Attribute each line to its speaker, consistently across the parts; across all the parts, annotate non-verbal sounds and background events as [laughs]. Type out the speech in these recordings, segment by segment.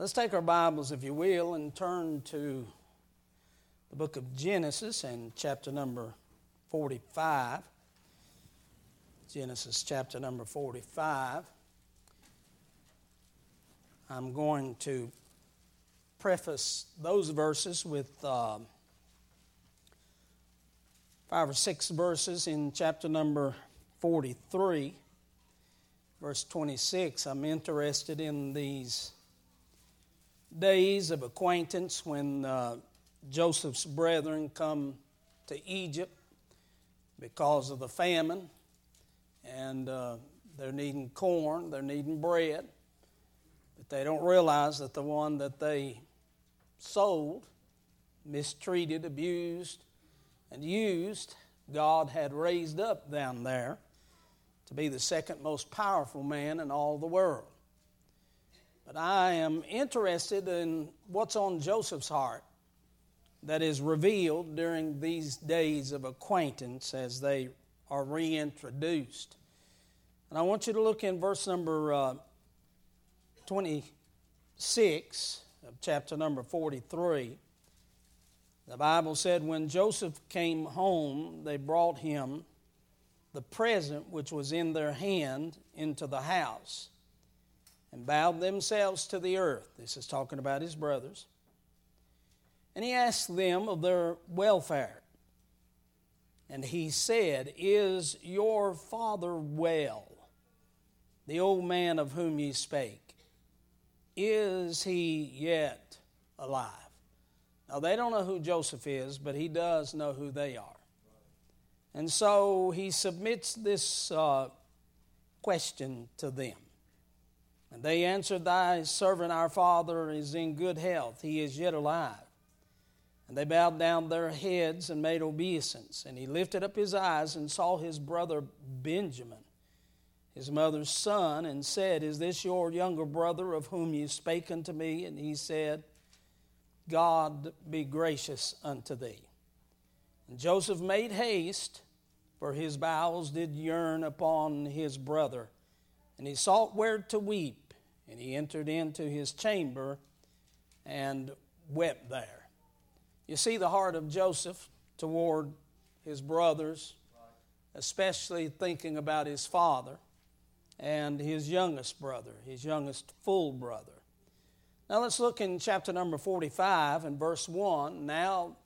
Speaker 1: Let's take our Bibles, if you will, and turn to the book of Genesis and chapter number 45. Genesis chapter number 45. I'm going to preface those verses with uh, five or six verses in chapter number 43, verse 26. I'm interested in these days of acquaintance when uh, Joseph's brethren come to Egypt because of the famine, and uh, they're needing corn, they're needing bread, but they don't realize that the one that they sold, mistreated, abused, and used, God had raised up down there to be the second most powerful man in all the world. But I am interested in what's on Joseph's heart that is revealed during these days of acquaintance as they are reintroduced. And I want you to look in verse number uh, 26 of chapter number 43. The Bible said, When Joseph came home, they brought him the present which was in their hand into the house and bowed themselves to the earth. This is talking about his brothers. And he asked them of their welfare. And he said, Is your father well, the old man of whom ye spake? Is he yet alive? Now, they don't know who Joseph is, but he does know who they are. And so he submits this uh, question to them. And they answered, Thy servant, our father, is in good health. He is yet alive. And they bowed down their heads and made obeisance. And he lifted up his eyes and saw his brother Benjamin, his mother's son, and said, Is this your younger brother of whom you spake unto me? And he said, God be gracious unto thee. And Joseph made haste, for his bowels did yearn upon his brother. And he sought where to weep, and he entered into his chamber and wept there. You see the heart of Joseph toward his brothers, especially thinking about his father and his youngest brother, his youngest full brother. Now let's look in chapter number 45 and verse 1. Now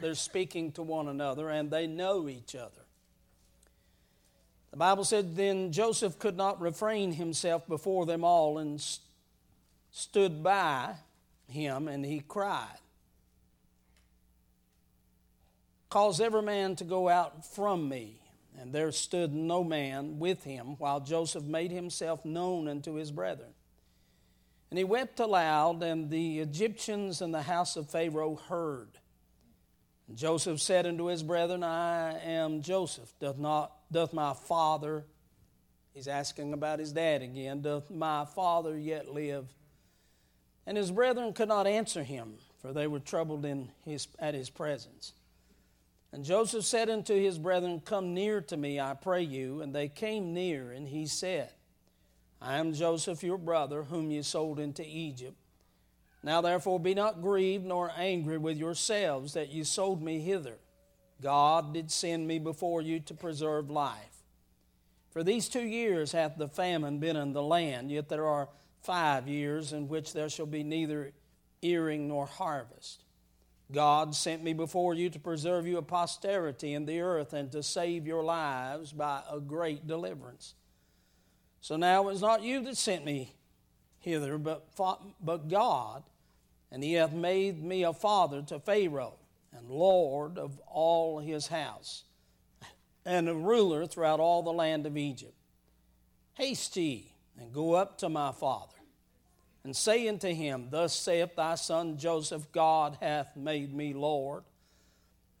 Speaker 1: they're speaking to one another and they know each other. The Bible said, Then Joseph could not refrain himself before them all and st- stood by him, and he cried, Cause every man to go out from me. And there stood no man with him, while Joseph made himself known unto his brethren. And he wept aloud, and the Egyptians and the house of Pharaoh heard. And Joseph said unto his brethren, I am Joseph. Doth not doth my father, he's asking about his dad again, doth my father yet live? And his brethren could not answer him, for they were troubled in his, at his presence. And Joseph said unto his brethren, Come near to me, I pray you. And they came near, and he said, I am Joseph your brother, whom ye sold into Egypt. Now therefore be not grieved nor angry with yourselves that ye sold me hither. God did send me before you to preserve life. For these two years hath the famine been in the land, yet there are five years in which there shall be neither earing nor harvest. God sent me before you to preserve you a posterity in the earth and to save your lives by a great deliverance. So now it was not you that sent me hither, but, but God, and he hath made me a father to Pharaoh and Lord of all his house, and a ruler throughout all the land of Egypt. Haste ye, and go up to my father, and say unto him, Thus saith thy son Joseph, God hath made me Lord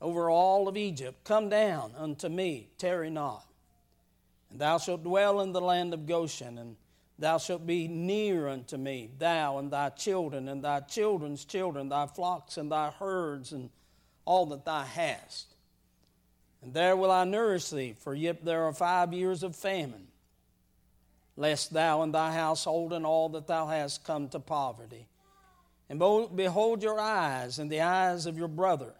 Speaker 1: over all of Egypt. Come down unto me, tarry not. And thou shalt dwell in the land of Goshen, and thou shalt be near unto me, thou and thy children, and thy children's children, thy flocks and thy herds, and all that thou hast. And there will I nourish thee, for yet there are five years of famine, lest thou and thy household and all that thou hast come to poverty. And behold your eyes and the eyes of your brother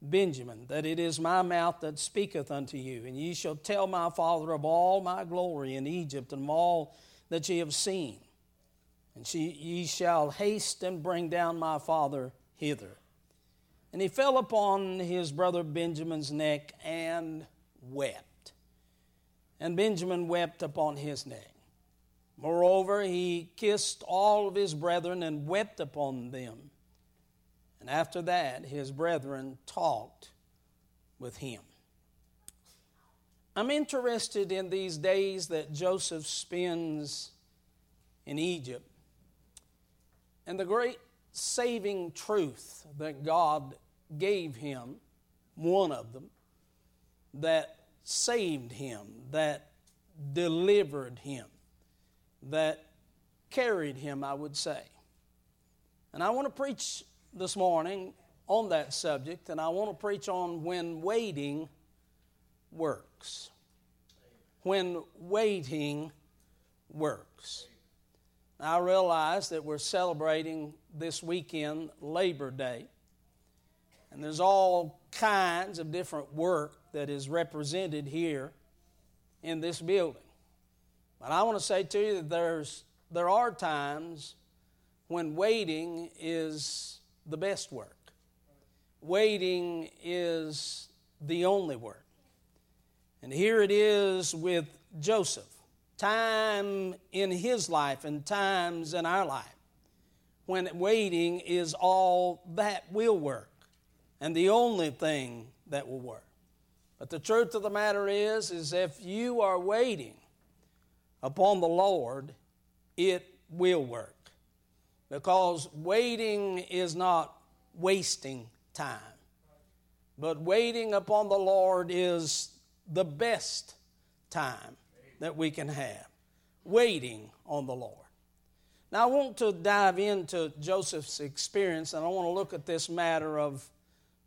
Speaker 1: Benjamin, that it is my mouth that speaketh unto you. And ye shall tell my father of all my glory in Egypt and all that ye have seen. And ye shall haste and bring down my father hither. And he fell upon his brother Benjamin's neck and wept. And Benjamin wept upon his neck. Moreover, he kissed all of his brethren and wept upon them. And after that, his brethren talked with him. I'm interested in these days that Joseph spends in Egypt and the great saving truth that God gave him, one of them, that saved him, that delivered him that carried him, I would say. And I want to preach this morning on that subject, and I want to preach on when waiting works. When waiting works. I realize that we're celebrating this weekend Labor Day, and there's all kinds of different work that is represented here in this building. But I want to say to you that there's, there are times when waiting is the best work. Waiting is the only work. And here it is with Joseph. Time in his life and times in our life when waiting is all that will work and the only thing that will work. But the truth of the matter is is if you are waiting upon the Lord, it will work. Because waiting is not wasting time, but waiting upon the Lord is the best time that we can have. Waiting on the Lord. Now, I want to dive into Joseph's experience, and I want to look at this matter of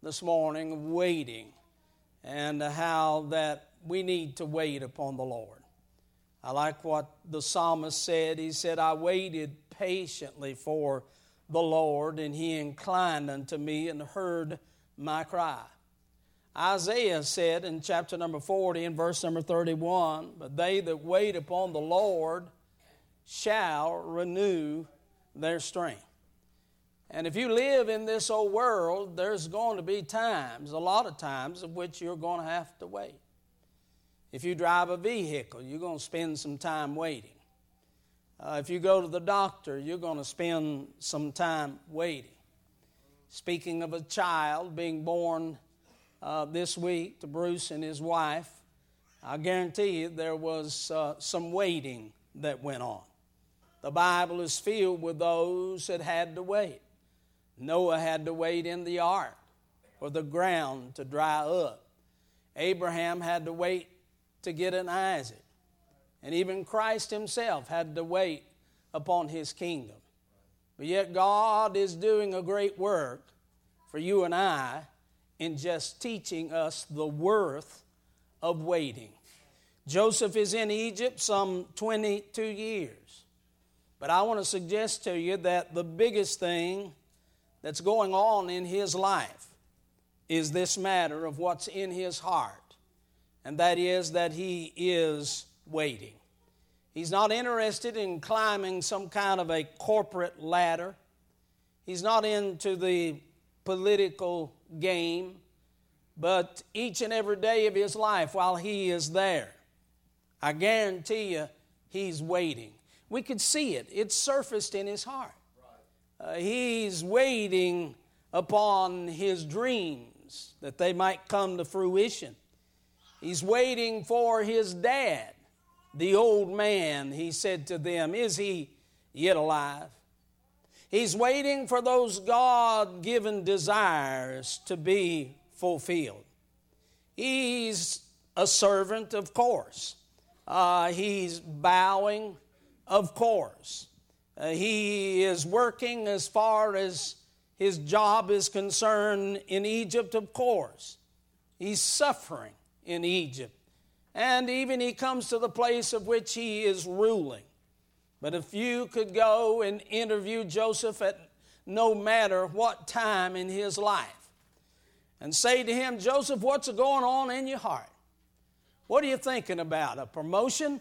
Speaker 1: this morning, waiting, and how that we need to wait upon the Lord. I like what the psalmist said. He said, I waited patiently for the Lord, and he inclined unto me and heard my cry. Isaiah said in chapter number 40 and verse number 31 But they that wait upon the Lord shall renew their strength. And if you live in this old world, there's going to be times, a lot of times, of which you're going to have to wait. If you drive a vehicle, you're going to spend some time waiting. Uh, if you go to the doctor, you're going to spend some time waiting. Speaking of a child being born uh, this week to Bruce and his wife, I guarantee you there was uh, some waiting that went on. The Bible is filled with those that had to wait. Noah had to wait in the ark for the ground to dry up. Abraham had to wait to get an Isaac. And even Christ himself had to wait upon his kingdom. But yet, God is doing a great work for you and I in just teaching us the worth of waiting. Joseph is in Egypt some 22 years. But I want to suggest to you that the biggest thing that's going on in his life is this matter of what's in his heart and that is that he is waiting. He's not interested in climbing some kind of a corporate ladder. He's not into the political game, but each and every day of his life while he is there, I guarantee you, he's waiting. We could see it, it surfaced in his heart. Uh, he's waiting upon his dreams that they might come to fruition. He's waiting for his dad. The old man, he said to them, Is he yet alive? He's waiting for those God given desires to be fulfilled. He's a servant, of course. Uh, he's bowing, of course. Uh, he is working as far as his job is concerned in Egypt, of course. He's suffering in Egypt. And even he comes to the place of which he is ruling. But if you could go and interview Joseph at no matter what time in his life. And say to him, Joseph, what's going on in your heart? What are you thinking about? A promotion?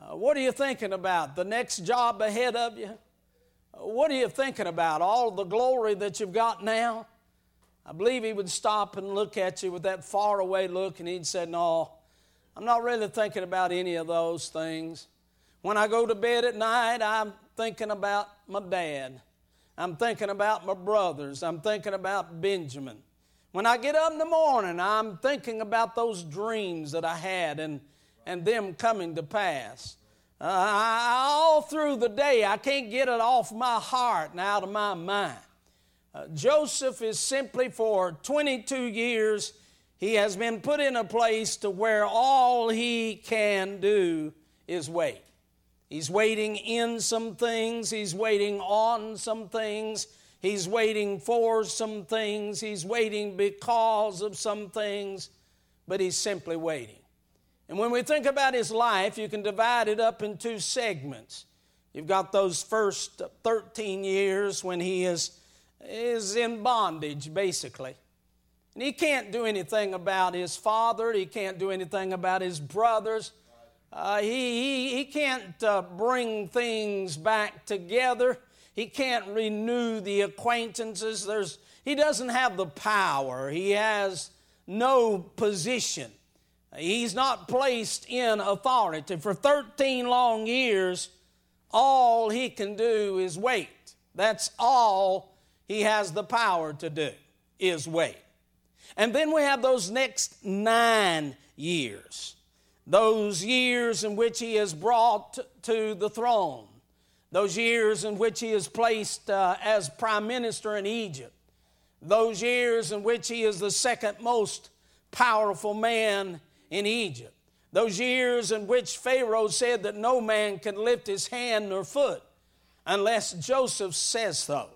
Speaker 1: Uh, what are you thinking about? The next job ahead of you? Uh, what are you thinking about? All the glory that you've got now? I believe he would stop and look at you with that faraway look and he'd say, No, I'm not really thinking about any of those things. When I go to bed at night, I'm thinking about my dad. I'm thinking about my brothers. I'm thinking about Benjamin. When I get up in the morning, I'm thinking about those dreams that I had and, and them coming to pass. Uh, I, all through the day, I can't get it off my heart and out of my mind. Uh, Joseph is simply for 22 years, he has been put in a place to where all he can do is wait. He's waiting in some things, he's waiting on some things, He's waiting for some things, he's waiting because of some things, but he's simply waiting. And when we think about his life, you can divide it up in two segments. You've got those first 13 years when he is, is in bondage, basically. And he can't do anything about his father, he can't do anything about his brothers. Uh, he, he, he can't uh, bring things back together. He can't renew the acquaintances. There's, he doesn't have the power. He has no position. He's not placed in authority. For 13 long years, all he can do is wait. That's all he has the power to do, is wait. And then we have those next nine years, those years in which he is brought to the throne those years in which he is placed uh, as prime minister in Egypt, those years in which he is the second most powerful man in Egypt, those years in which Pharaoh said that no man can lift his hand nor foot unless Joseph says so.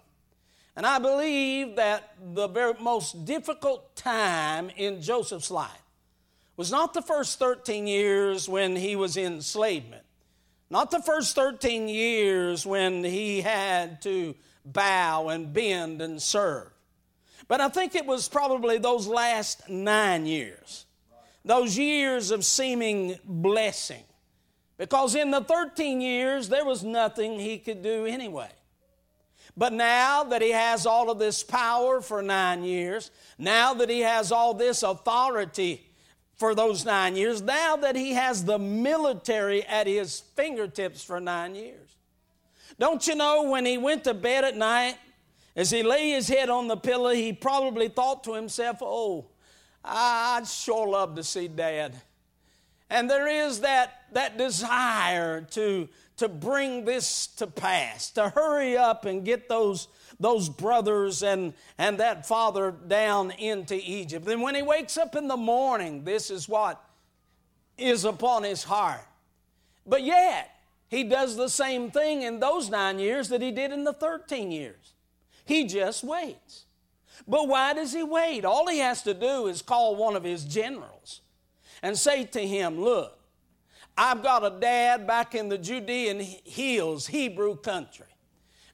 Speaker 1: And I believe that the very most difficult time in Joseph's life was not the first 13 years when he was in enslavement. Not the first 13 years when he had to bow and bend and serve. But I think it was probably those last nine years, those years of seeming blessing. Because in the 13 years, there was nothing he could do anyway. But now that he has all of this power for nine years, now that he has all this authority for those nine years, now that he has the military at his fingertips for nine years. Don't you know when he went to bed at night, as he lay his head on the pillow, he probably thought to himself, Oh, I'd sure love to see dad. And there is that, that desire to, to bring this to pass, to hurry up and get those those brothers and, and that father down into Egypt. And when he wakes up in the morning, this is what is upon his heart. But yet, he does the same thing in those nine years that he did in the 13 years. He just waits. But why does he wait? All he has to do is call one of his generals and say to him, Look, I've got a dad back in the Judean hills, Hebrew country.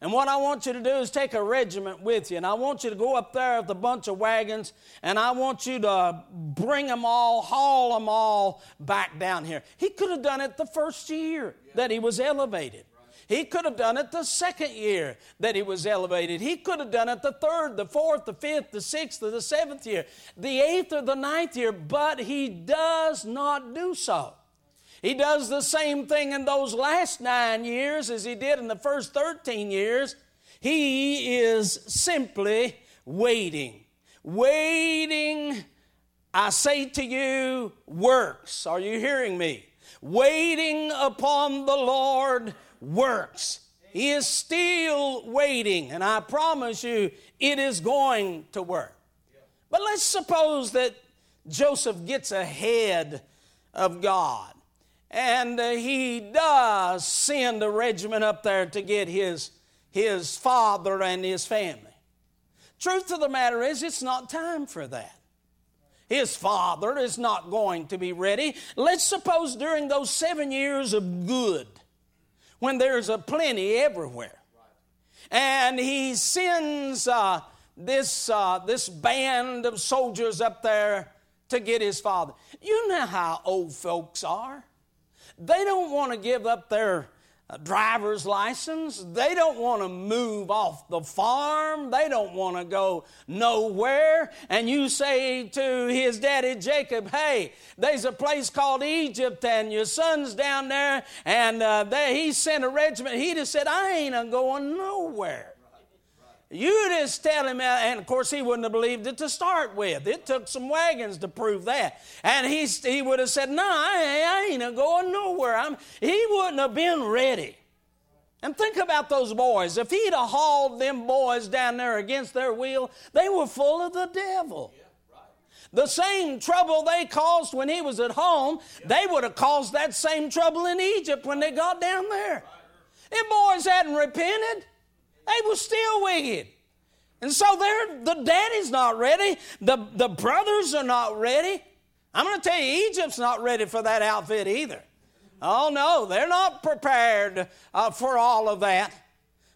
Speaker 1: And what I want you to do is take a regiment with you, and I want you to go up there with a bunch of wagons, and I want you to bring them all, haul them all back down here. He could have done it the first year that he was elevated. He could have done it the second year that he was elevated. He could have done it the third, the fourth, the fifth, the sixth, or the seventh year, the eighth or the ninth year, but he does not do so. He does the same thing in those last nine years as he did in the first 13 years. He is simply waiting. Waiting, I say to you, works. Are you hearing me? Waiting upon the Lord works. He is still waiting, and I promise you, it is going to work. But let's suppose that Joseph gets ahead of God and uh, he does send a regiment up there to get his, his father and his family. Truth of the matter is, it's not time for that. His father is not going to be ready. Let's suppose during those seven years of good, when there's a plenty everywhere, and he sends uh, this, uh, this band of soldiers up there to get his father. You know how old folks are. They don't want to give up their driver's license. They don't want to move off the farm. They don't want to go nowhere. And you say to his daddy Jacob, Hey, there's a place called Egypt, and your son's down there, and uh, they, he sent a regiment. He just said, I ain't going nowhere. You just tell him, and of course he wouldn't have believed it to start with. It took some wagons to prove that. And he, he would have said, No, I, I ain't going nowhere. I'm, he wouldn't have been ready. And think about those boys. If he'd have hauled them boys down there against their will, they were full of the devil. The same trouble they caused when he was at home, they would have caused that same trouble in Egypt when they got down there. If boys hadn't repented, they were still wicked. And so the daddy's not ready. The, the brothers are not ready. I'm going to tell you, Egypt's not ready for that outfit either. Oh, no, they're not prepared uh, for all of that.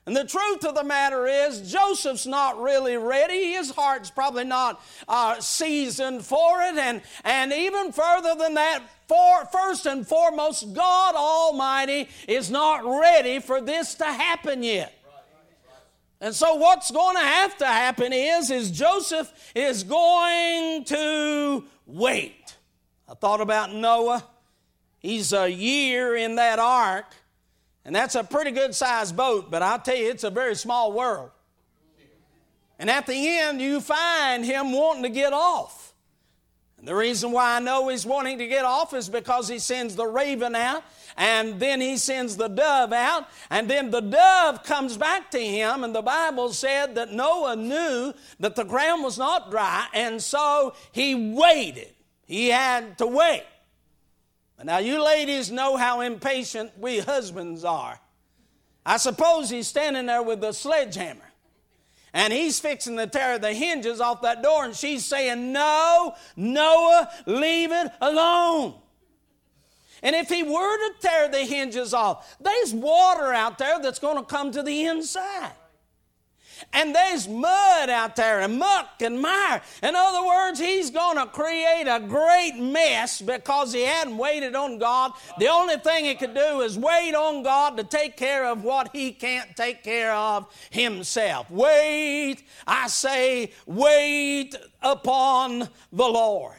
Speaker 1: And the truth of the matter is, Joseph's not really ready. His heart's probably not uh, seasoned for it. And, and even further than that, for, first and foremost, God Almighty is not ready for this to happen yet. And so what's going to have to happen is is Joseph is going to wait. I thought about Noah. He's a year in that ark, and that's a pretty good sized boat, but I'll tell you it's a very small world. And at the end you find him wanting to get off. And the reason why I know he's wanting to get off is because he sends the raven out and then he sends the dove out, and then the dove comes back to him, and the Bible said that Noah knew that the ground was not dry, and so he waited. He had to wait. Now, you ladies know how impatient we husbands are. I suppose he's standing there with the sledgehammer and he's fixing to tear the hinges off that door, and she's saying, No, Noah, leave it alone. And if he were to tear the hinges off, there's water out there that's going to come to the inside. And there's mud out there and muck and mire. In other words, he's going to create a great mess because he hadn't waited on God. The only thing he could do is wait on God to take care of what he can't take care of himself. Wait, I say, wait upon the Lord.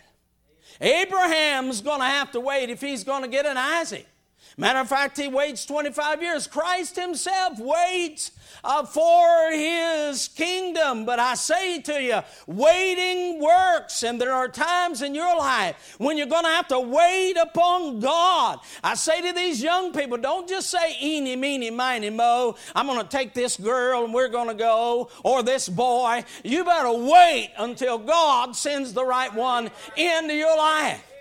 Speaker 1: Abraham's going to have to wait if he's going to get an Isaac. Matter of fact, he waits 25 years. Christ himself waits uh, for his kingdom. But I say to you, waiting works, and there are times in your life when you're going to have to wait upon God. I say to these young people, don't just say eeny, meeny, miny, mo. I'm going to take this girl and we're going to go, or this boy. You better wait until God sends the right one into your life.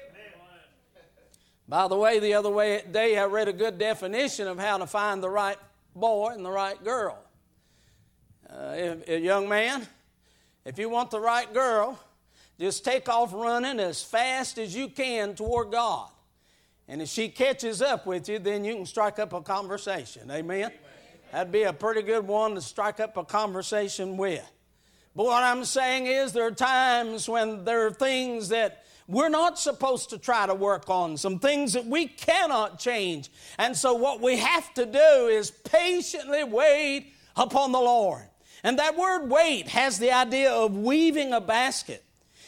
Speaker 1: By the way, the other way, day I read a good definition of how to find the right boy and the right girl. Uh, if, a young man, if you want the right girl, just take off running as fast as you can toward God. And if she catches up with you, then you can strike up a conversation. Amen? Amen. That'd be a pretty good one to strike up a conversation with. But what I'm saying is, there are times when there are things that we're not supposed to try to work on some things that we cannot change. And so, what we have to do is patiently wait upon the Lord. And that word wait has the idea of weaving a basket.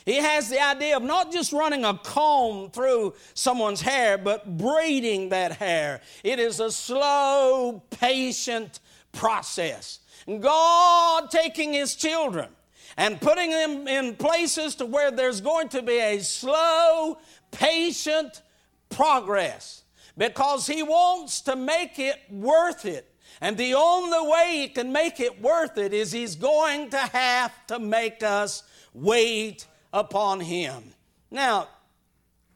Speaker 1: It has the idea of not just running a comb through someone's hair, but braiding that hair. It is a slow, patient process. God taking His children and putting them in places to where there's going to be a slow, patient progress because He wants to make it worth it. And the only way He can make it worth it is He's going to have to make us wait upon Him. Now,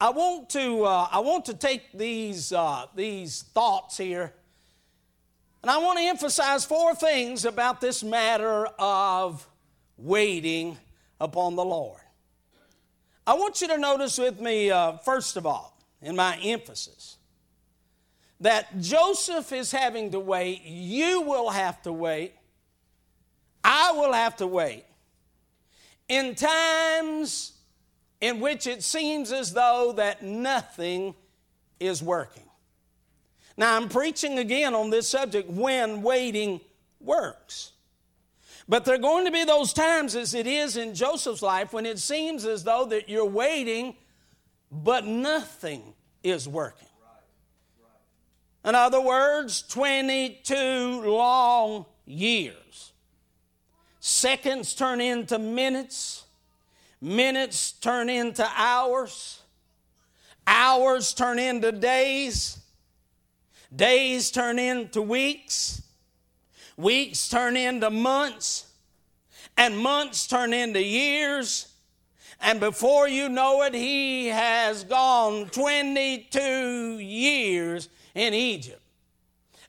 Speaker 1: I want to, uh, I want to take these, uh, these thoughts here and I want to emphasize four things about this matter of waiting upon the Lord. I want you to notice with me, uh, first of all, in my emphasis, that Joseph is having to wait, you will have to wait, I will have to wait in times in which it seems as though that nothing is working. Now, I'm preaching again on this subject when waiting works. But there are going to be those times, as it is in Joseph's life, when it seems as though that you're waiting, but nothing is working. In other words, 22 long years. Seconds turn into minutes, minutes turn into hours, hours turn into days, days turn into weeks, weeks turn into months, and months turn into years. And before you know it, he has gone 22 years in Egypt.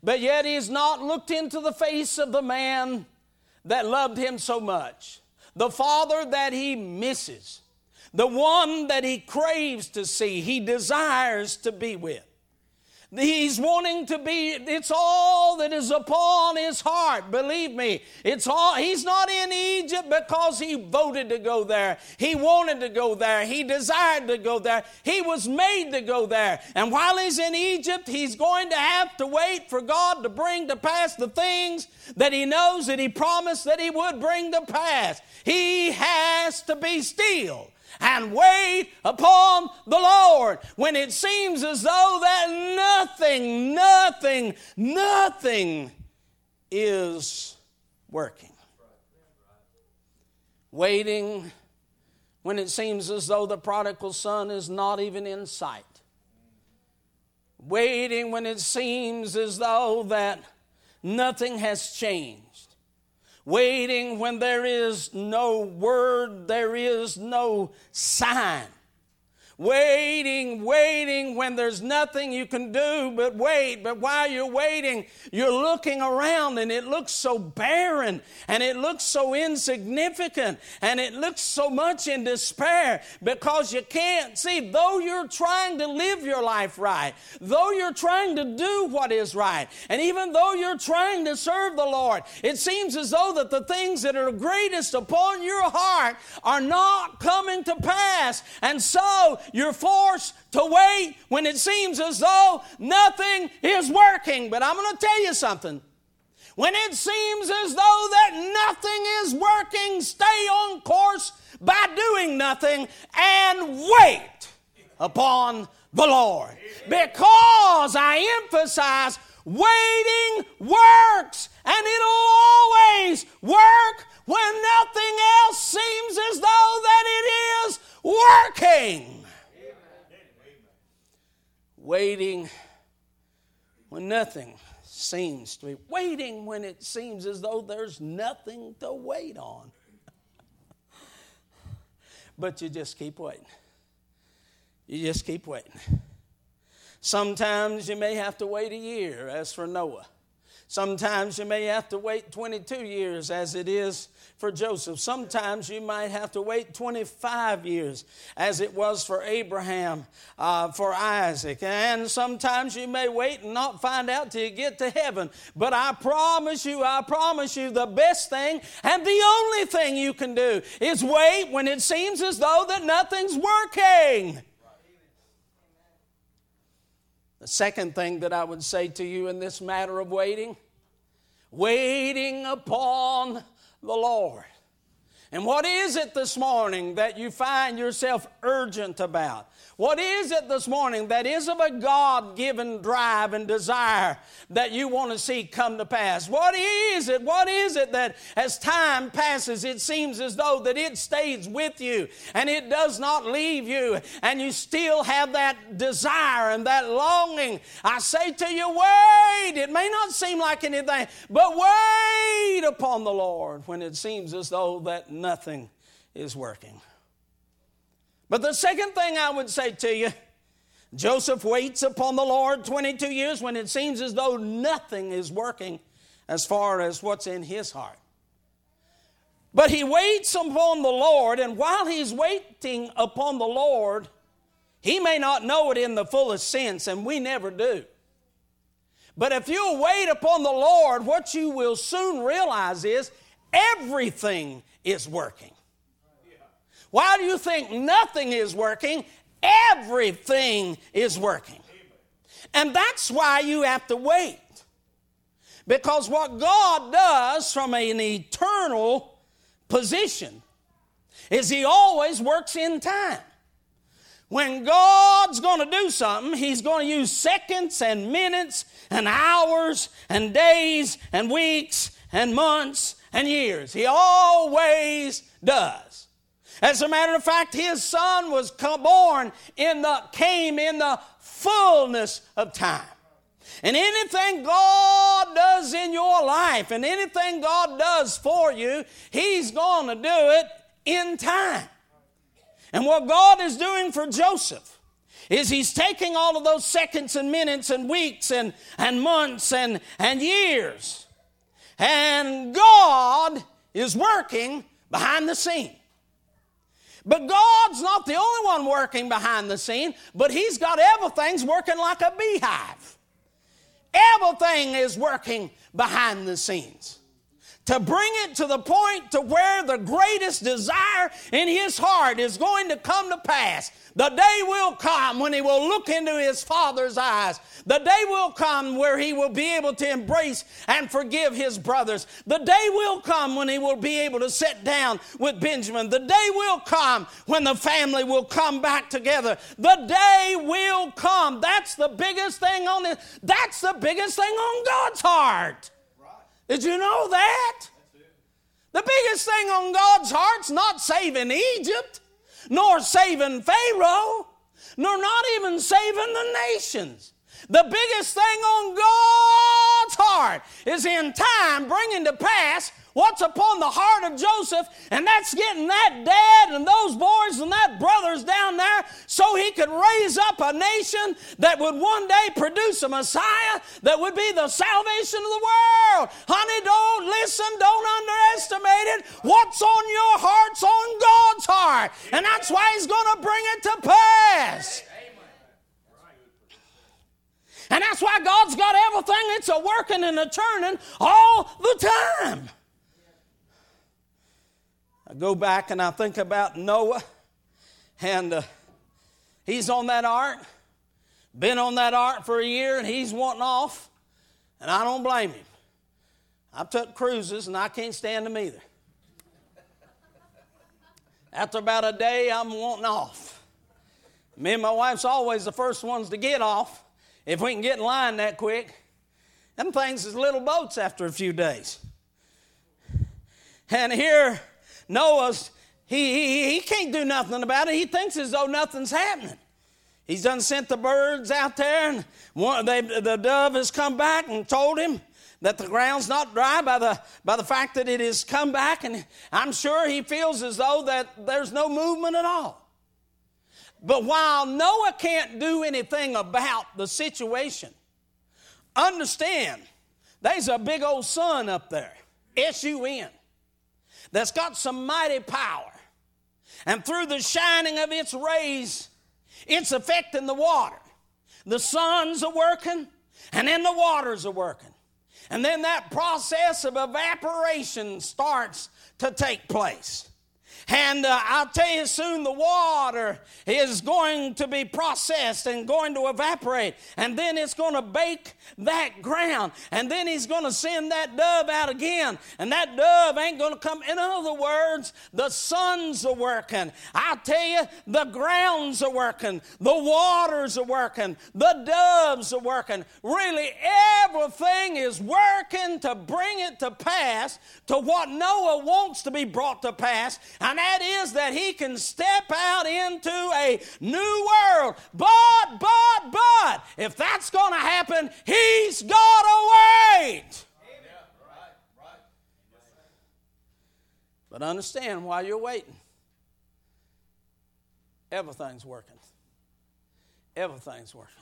Speaker 1: But yet he's not looked into the face of the man that loved him so much, the father that he misses, the one that he craves to see, he desires to be with. He's wanting to be, it's all that is upon his heart. Believe me, it's all, he's not in Egypt because he voted to go there. He wanted to go there. He desired to go there. He was made to go there. And while he's in Egypt, he's going to have to wait for God to bring to pass the things that he knows that he promised that he would bring to pass. He has to be still and wait upon the Lord when it seems as though that nothing, nothing, nothing is working. Waiting when it seems as though the prodigal son is not even in sight. Waiting when it seems as though that nothing has changed waiting when there is no word, there is no sign. Waiting, waiting when there's nothing you can do but wait. But while you're waiting, you're looking around and it looks so barren and it looks so insignificant and it looks so much in despair because you can't see, though you're trying to live your life right, though you're trying to do what is right, and even though you're trying to serve the Lord, it seems as though that the things that are greatest upon your heart are not coming to pass. And so you're forced to wait when it seems as though nothing is working. But I'm going to tell you something. When it seems as though that nothing is working, stay on course by doing nothing and wait upon the Lord. Because I emphasize waiting works and it'll always work when nothing else seems as though that it is working waiting when nothing seems to be, waiting when it seems as though there's nothing to wait on. but you just keep waiting. You just keep waiting. Sometimes you may have to wait a year, as for Noah. Sometimes you may have to wait 22 years, as it is for Joseph. Sometimes you might have to wait 25 years, as it was for Abraham, uh, for Isaac. And sometimes you may wait and not find out till you get to heaven. But I promise you, I promise you, the best thing and the only thing you can do is wait when it seems as though that nothing's working. The second thing that I would say to you in this matter of waiting, waiting upon the Lord. And what is it this morning that you find yourself urgent about? What is it this morning that is of a God given drive and desire that you want to see come to pass? What is it? What is it that as time passes, it seems as though that it stays with you and it does not leave you and you still have that desire and that longing? I say to you, wait. It may not seem like anything, but wait upon the Lord when it seems as though that nothing is working. But the second thing I would say to you Joseph waits upon the Lord 22 years when it seems as though nothing is working as far as what's in his heart. But he waits upon the Lord, and while he's waiting upon the Lord, he may not know it in the fullest sense, and we never do. But if you wait upon the Lord, what you will soon realize is everything is working. Why do you think nothing is working? Everything is working. And that's why you have to wait. Because what God does from an eternal position is He always works in time. When God's going to do something, He's going to use seconds and minutes and hours and days and weeks and months and years. He always does. As a matter of fact, his son was born in the, came in the fullness of time. And anything God does in your life and anything God does for you, He's going to do it in time. And what God is doing for Joseph is He's taking all of those seconds and minutes and weeks and, and months and, and years, and God is working behind the scene. But God's not the only one working behind the scene, but He's got everything's working like a beehive. Everything is working behind the scenes to bring it to the point to where the greatest desire in his heart is going to come to pass. The day will come when he will look into his father's eyes. The day will come where he will be able to embrace and forgive his brothers. The day will come when he will be able to sit down with Benjamin. The day will come when the family will come back together. The day will come. That's the biggest thing on it. That's the biggest thing on God's heart. Did you know that? The biggest thing on God's heart's not saving Egypt, nor saving Pharaoh, nor not even saving the nations. The biggest thing on God's heart is in time bringing to pass what's upon the heart of Joseph, and that's getting that dad and those boys and that brothers down there so he could raise up a nation that would one day produce a Messiah that would be the salvation of the world. Honey, don't listen, don't underestimate it. What's on your heart's on God's heart, and that's why he's going to bring it to pass. And that's why God's got everything. It's a working and a turning all the time. I go back and I think about Noah, and uh, he's on that ark, been on that ark for a year, and he's wanting off, and I don't blame him. I've took cruises, and I can't stand them either. After about a day, I'm wanting off. Me and my wife's always the first ones to get off if we can get in line that quick. Them things is little boats after a few days. And here Noah's, he, he, he can't do nothing about it. He thinks as though nothing's happening. He's done sent the birds out there, and one, they, the dove has come back and told him that the ground's not dry by the, by the fact that it has come back, and I'm sure he feels as though that there's no movement at all. But while Noah can't do anything about the situation, understand there's a big old sun up there, S U N that's got some mighty power. And through the shining of its rays, it's affecting the water. The suns are working, and then the waters are working. And then that process of evaporation starts to take place. And uh, I'll tell you soon, the water is going to be processed and going to evaporate. And then it's going to bake that ground. And then he's going to send that dove out again. And that dove ain't going to come. In other words, the suns are working. I'll tell you, the grounds are working. The waters are working. The doves are working. Really, everything is working to bring it to pass to what Noah wants to be brought to pass and that is that he can step out into a new world. But, but, but, if that's going to happen, he's got to wait. But understand while you're waiting, everything's working. Everything's working.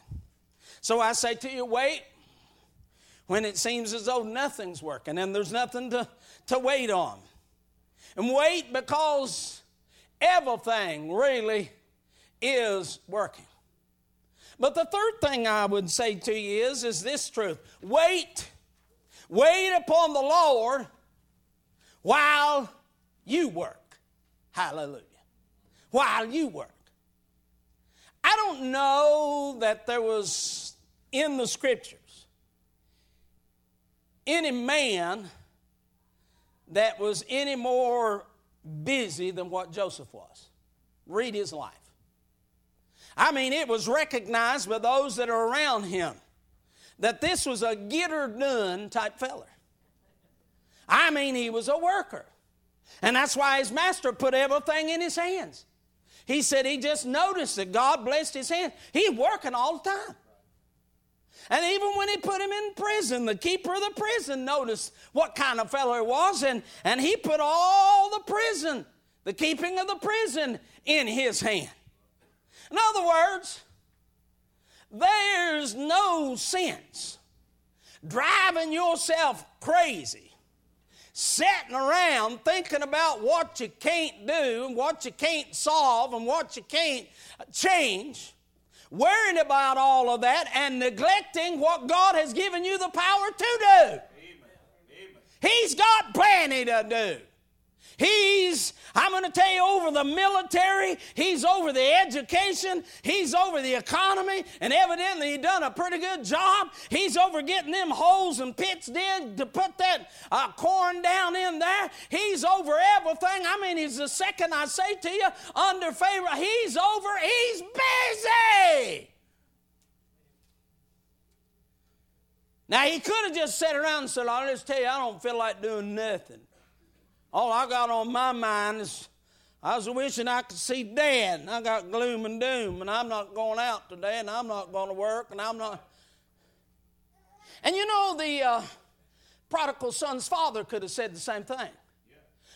Speaker 1: So I say to you, wait when it seems as though nothing's working and there's nothing to, to wait on. And wait because everything really is working. But the third thing I would say to you is, is this truth. Wait. Wait upon the Lord while you work. Hallelujah. While you work. I don't know that there was in the scriptures any man that was any more busy than what Joseph was. Read his life. I mean, it was recognized by those that are around him that this was a get her done type feller. I mean, he was a worker. And that's why his master put everything in his hands. He said he just noticed that God blessed his hands. He's working all the time. And even when he put him in prison, the keeper of the prison noticed what kind of fellow he was, and, and he put all the prison, the keeping of the prison, in his hand. In other words, there's no sense driving yourself crazy, sitting around thinking about what you can't do and what you can't solve and what you can't change, worrying about all of that and neglecting what God has given you the power to do. Amen. Amen. He's got plenty to do. He's, I'm going to tell you, over the military, he's over the education, he's over the economy, and evidently he done a pretty good job. He's over getting them holes and pits in to put that uh, corn down in there. He's over everything. I mean, he's the second I say to you, under favor. He's over, he's busy. Now, he could have just sat around and said, I'll just tell you, I don't feel like doing nothing. All I got on my mind is I was wishing I could see Dad. I got gloom and doom, and I'm not going out today, and I'm not going to work, and I'm not. And you know, the uh, prodigal son's father could have said the same thing.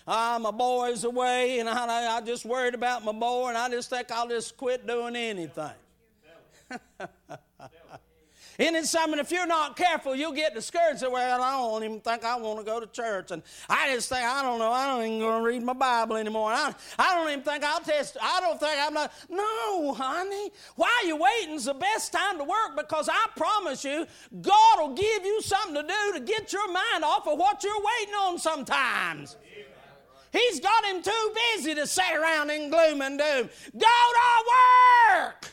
Speaker 1: Ah, my boy's away, and I, I just worried about my boy, and I just think I'll just quit doing anything. [laughs] And it's something, if you're not careful, you'll get discouraged. Well, I don't even think I want to go to church. And I just think, I don't know, I don't even going to read my Bible anymore. I, I don't even think I'll test, I don't think I'm not. No, honey. While you're waiting is the best time to work because I promise you, God will give you something to do to get your mind off of what you're waiting on sometimes. He's got him too busy to sit around in gloom and doom. Go to work!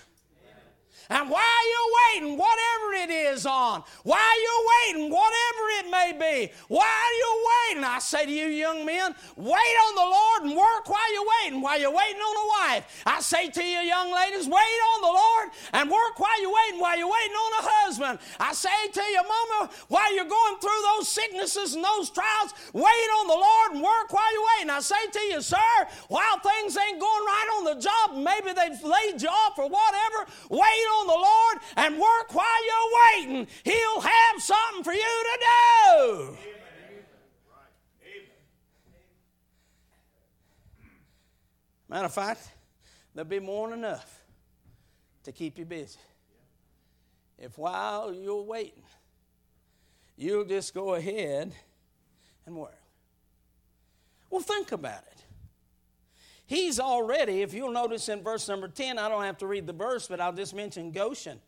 Speaker 1: And while you're waiting, whatever it is on, while you're waiting, whatever it may be, while you're waiting, I say to you, young men, wait on the Lord and work while you're waiting, while you're waiting on a wife. I say to you, young ladies, wait on the Lord and work while you're waiting, while you're waiting on a husband. I say to you, mama, while you're going through those sicknesses and those trials, wait on the Lord and work while you're waiting. I say to you, sir, while things ain't going right on the job, maybe they've laid you off or whatever, wait on on the Lord and work while you're waiting. He'll have something for you to do. Matter of fact, there'll be more than enough to keep you busy. If while you're waiting, you'll just go ahead and work. Well, think about it. He's already, if you'll notice in verse number 10, I don't have to read the verse, but I'll just mention Goshen.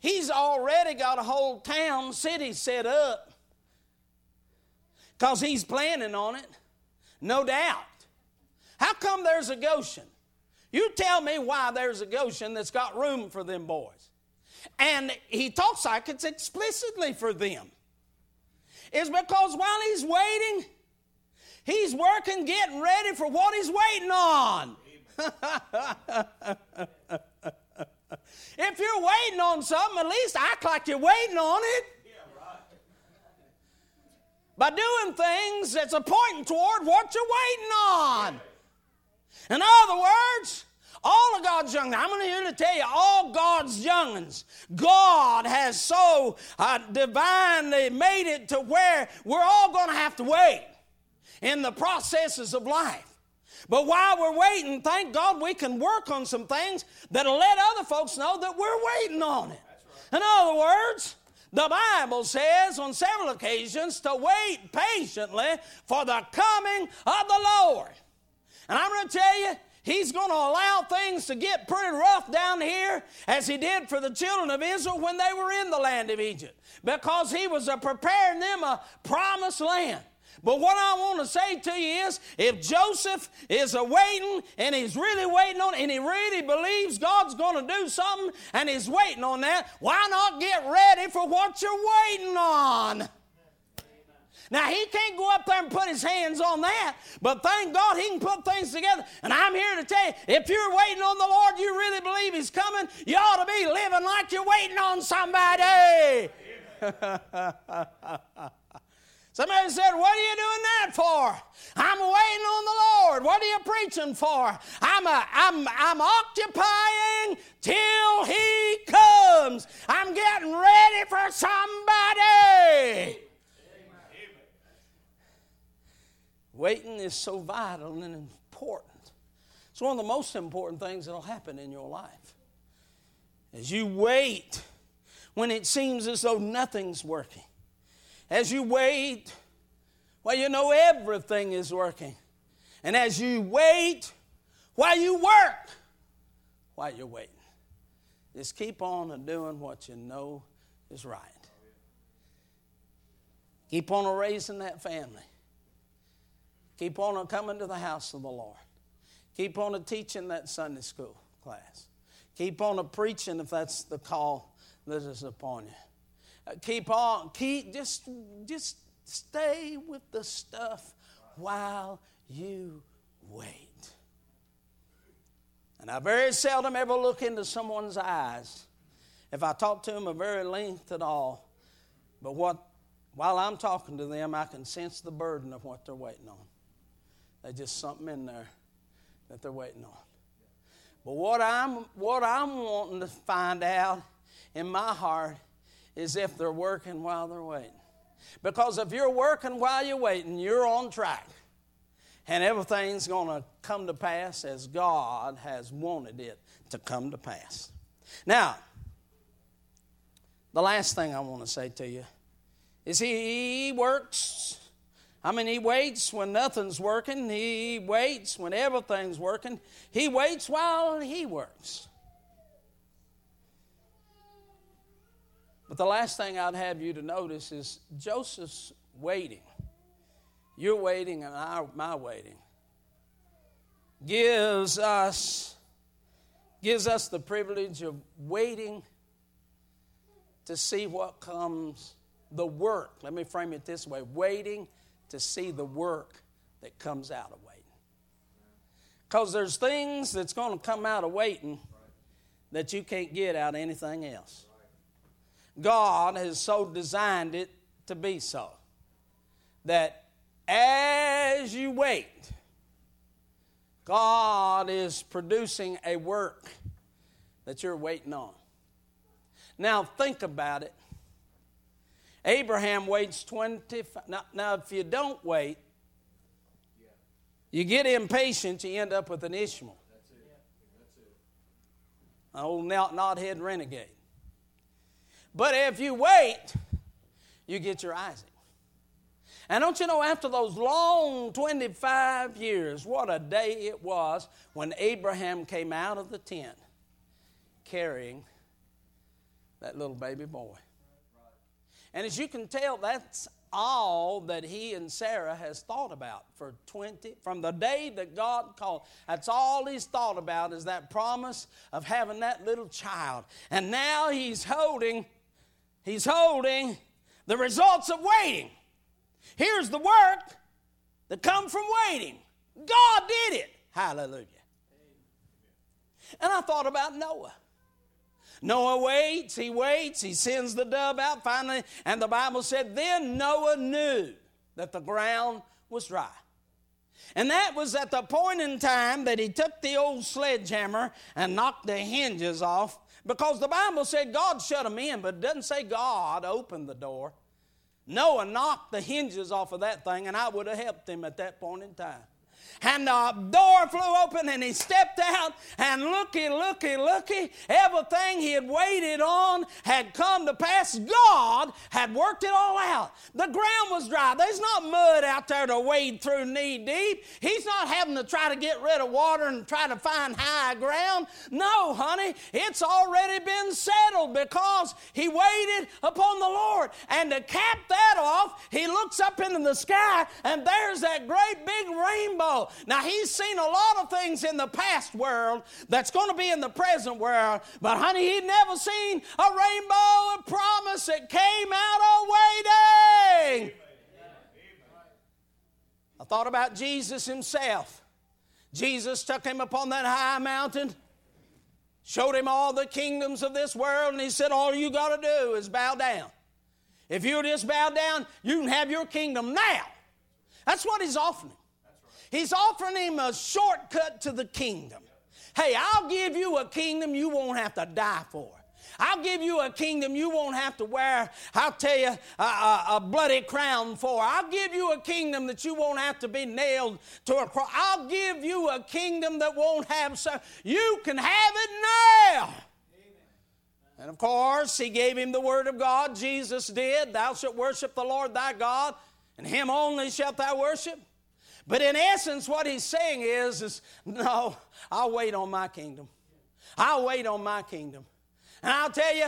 Speaker 1: He's already got a whole town, city set up because he's planning on it, no doubt. How come there's a Goshen? You tell me why there's a Goshen that's got room for them boys. And he talks like it's explicitly for them. It's because while he's waiting, He's working, getting ready for what he's waiting on. [laughs] if you're waiting on something, at least act like you're waiting on it. By doing things that's a pointing toward what you're waiting on. In other words, all of God's young, I'm going to here to tell you, all God's youngins, God has so uh, divinely made it to where we're all going to have to wait in the processes of life. But while we're waiting, thank God we can work on some things that'll let other folks know that we're waiting on it. Right. In other words, the Bible says on several occasions to wait patiently for the coming of the Lord. And I'm going to tell you, He's going to allow things to get pretty rough down here as He did for the children of Israel when they were in the land of Egypt because He was preparing them a promised land. But what I want to say to you is if Joseph is waiting and he's really waiting on and he really believes God's going to do something and he's waiting on that, why not get ready for what you're waiting on? Now, he can't go up there and put his hands on that, but thank God he can put things together. And I'm here to tell you if you're waiting on the Lord, you really believe he's coming, you ought to be living like you're waiting on somebody. [laughs] Somebody said, What are you doing that for? I'm waiting on the Lord. What are you preaching for? I'm, a, I'm, I'm occupying till He comes. I'm getting ready for somebody. Waiting is so vital and important. It's one of the most important things that'll happen in your life. As you wait when it seems as though nothing's working as you wait, well, you know everything is working. And as you wait, while you work, while you're waiting, just keep on doing what you know is right. Keep on raising that family. Keep on coming to the house of the Lord. Keep on teaching that Sunday school class. Keep on preaching if that's the call that is upon you keep on, keep, just, just stay with the stuff while you wait. And I very seldom ever look into someone's eyes if I talk to them a very length at all. But what, while I'm talking to them, I can sense the burden of what they're waiting on. There's just something in there that they're waiting on. But what I'm, what I'm wanting to find out in my heart is if they're working while they're waiting. Because if you're working while you're waiting, you're on track. And everything's going to come to pass as God has wanted it to come to pass. Now, the last thing I want to say to you is He works. I mean, He waits when nothing's working, He waits when everything's working, He waits while He works. But the last thing I'd have you to notice is Joseph's waiting. You're waiting and I, my waiting. Gives us gives us the privilege of waiting to see what comes the work let me frame it this way waiting to see the work that comes out of waiting. Because there's things that's going to come out of waiting that you can't get out of anything else God has so designed it to be so. That as you wait, God is producing a work that you're waiting on. Now, think about it. Abraham waits 25. Now, now if you don't wait, you get impatient, you end up with an Ishmael. An old knothead renegade. But if you wait, you get your Isaac. And don't you know, after those long 25 years, what a day it was when Abraham came out of the tent carrying that little baby boy. And as you can tell, that's all that he and Sarah has thought about for 20 from the day that God called. That's all he's thought about is that promise of having that little child. And now he's holding He's holding the results of waiting. Here's the work that come from waiting. God did it. Hallelujah. And I thought about Noah. Noah waits, he waits, he sends the dove out finally, and the Bible said, Then Noah knew that the ground was dry. And that was at the point in time that he took the old sledgehammer and knocked the hinges off because the Bible said God shut them in, but it doesn't say God opened the door. Noah knocked the hinges off of that thing, and I would have helped him at that point in time. And the door flew open and he stepped out and looky, looky, looky, everything he had waited on had come to pass. God had worked it all out. The ground was dry. There's not mud out there to wade through knee deep. He's not having to try to get rid of water and try to find high ground. No, honey, it's already been settled because he waited upon the Lord. And to cap that off, he looks up into the sky and there's that great big rainbow. Now, he's seen a lot of things in the past world that's going to be in the present world, but honey, he'd never seen a rainbow of promise that came out of waiting. I thought about Jesus himself. Jesus took him upon that high mountain, showed him all the kingdoms of this world, and he said, All you got to do is bow down. If you just bow down, you can have your kingdom now. That's what he's offering. He's offering him a shortcut to the kingdom. Hey, I'll give you a kingdom you won't have to die for. I'll give you a kingdom you won't have to wear, I'll tell you, a, a, a, bloody crown for. I'll give you a kingdom that you won't have to be nailed to a cross. I'll give you a kingdom that won't have so. You can have it now. And of course, he gave him the word of God. Jesus did. Thou shalt worship the Lord thy God, and him only shalt thou worship. But in essence, what he's saying is, is no, I'll wait on my kingdom. I'll wait on my kingdom. And I'll tell you,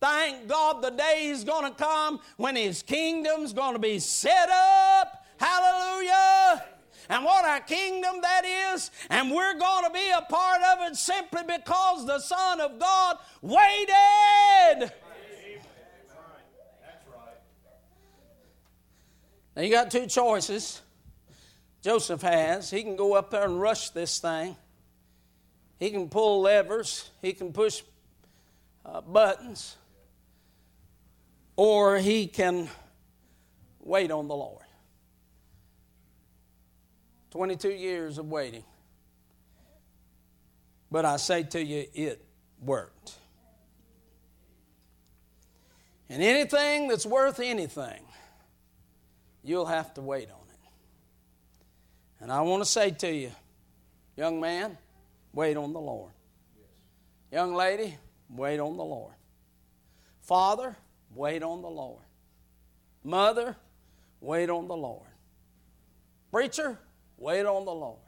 Speaker 1: thank God the day is going to come when his kingdom's going to be set up. Hallelujah. And what a kingdom that is. And we're going to be a part of it simply because the Son of God waited. Now you got two choices. Joseph has. He can go up there and rush this thing. He can pull levers. He can push uh, buttons. Or he can wait on the Lord. 22 years of waiting. But I say to you, it worked. And anything that's worth anything, you'll have to wait on. And I want to say to you, young man, wait on the Lord. Young lady, wait on the Lord. Father, wait on the Lord. Mother, wait on the Lord. Preacher, wait on the Lord.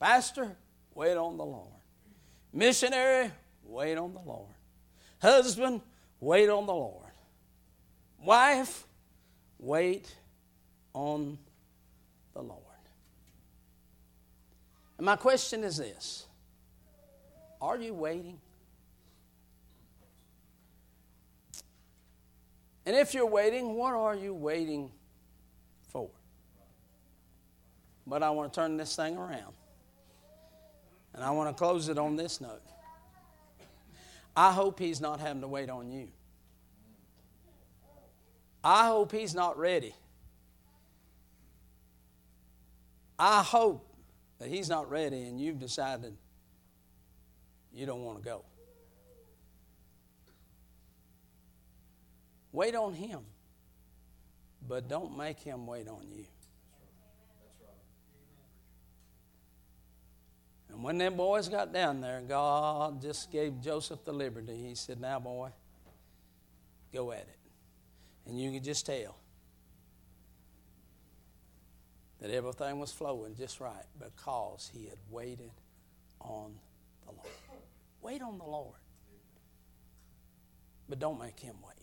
Speaker 1: Pastor, wait on the Lord. Missionary, wait on the Lord. Husband, wait on the Lord. Wife, wait on the Lord. And my question is this Are you waiting? And if you're waiting, what are you waiting for? But I want to turn this thing around. And I want to close it on this note. I hope he's not having to wait on you. I hope he's not ready. I hope that he's not ready and you've decided you don't want to go. Wait on him, but don't make him wait on you. And when them boys got down there, God just gave Joseph the liberty. He said, Now, boy, go at it. And you could just tell that everything was flowing just right because he had waited on the Lord. Wait on the Lord. But don't make him wait.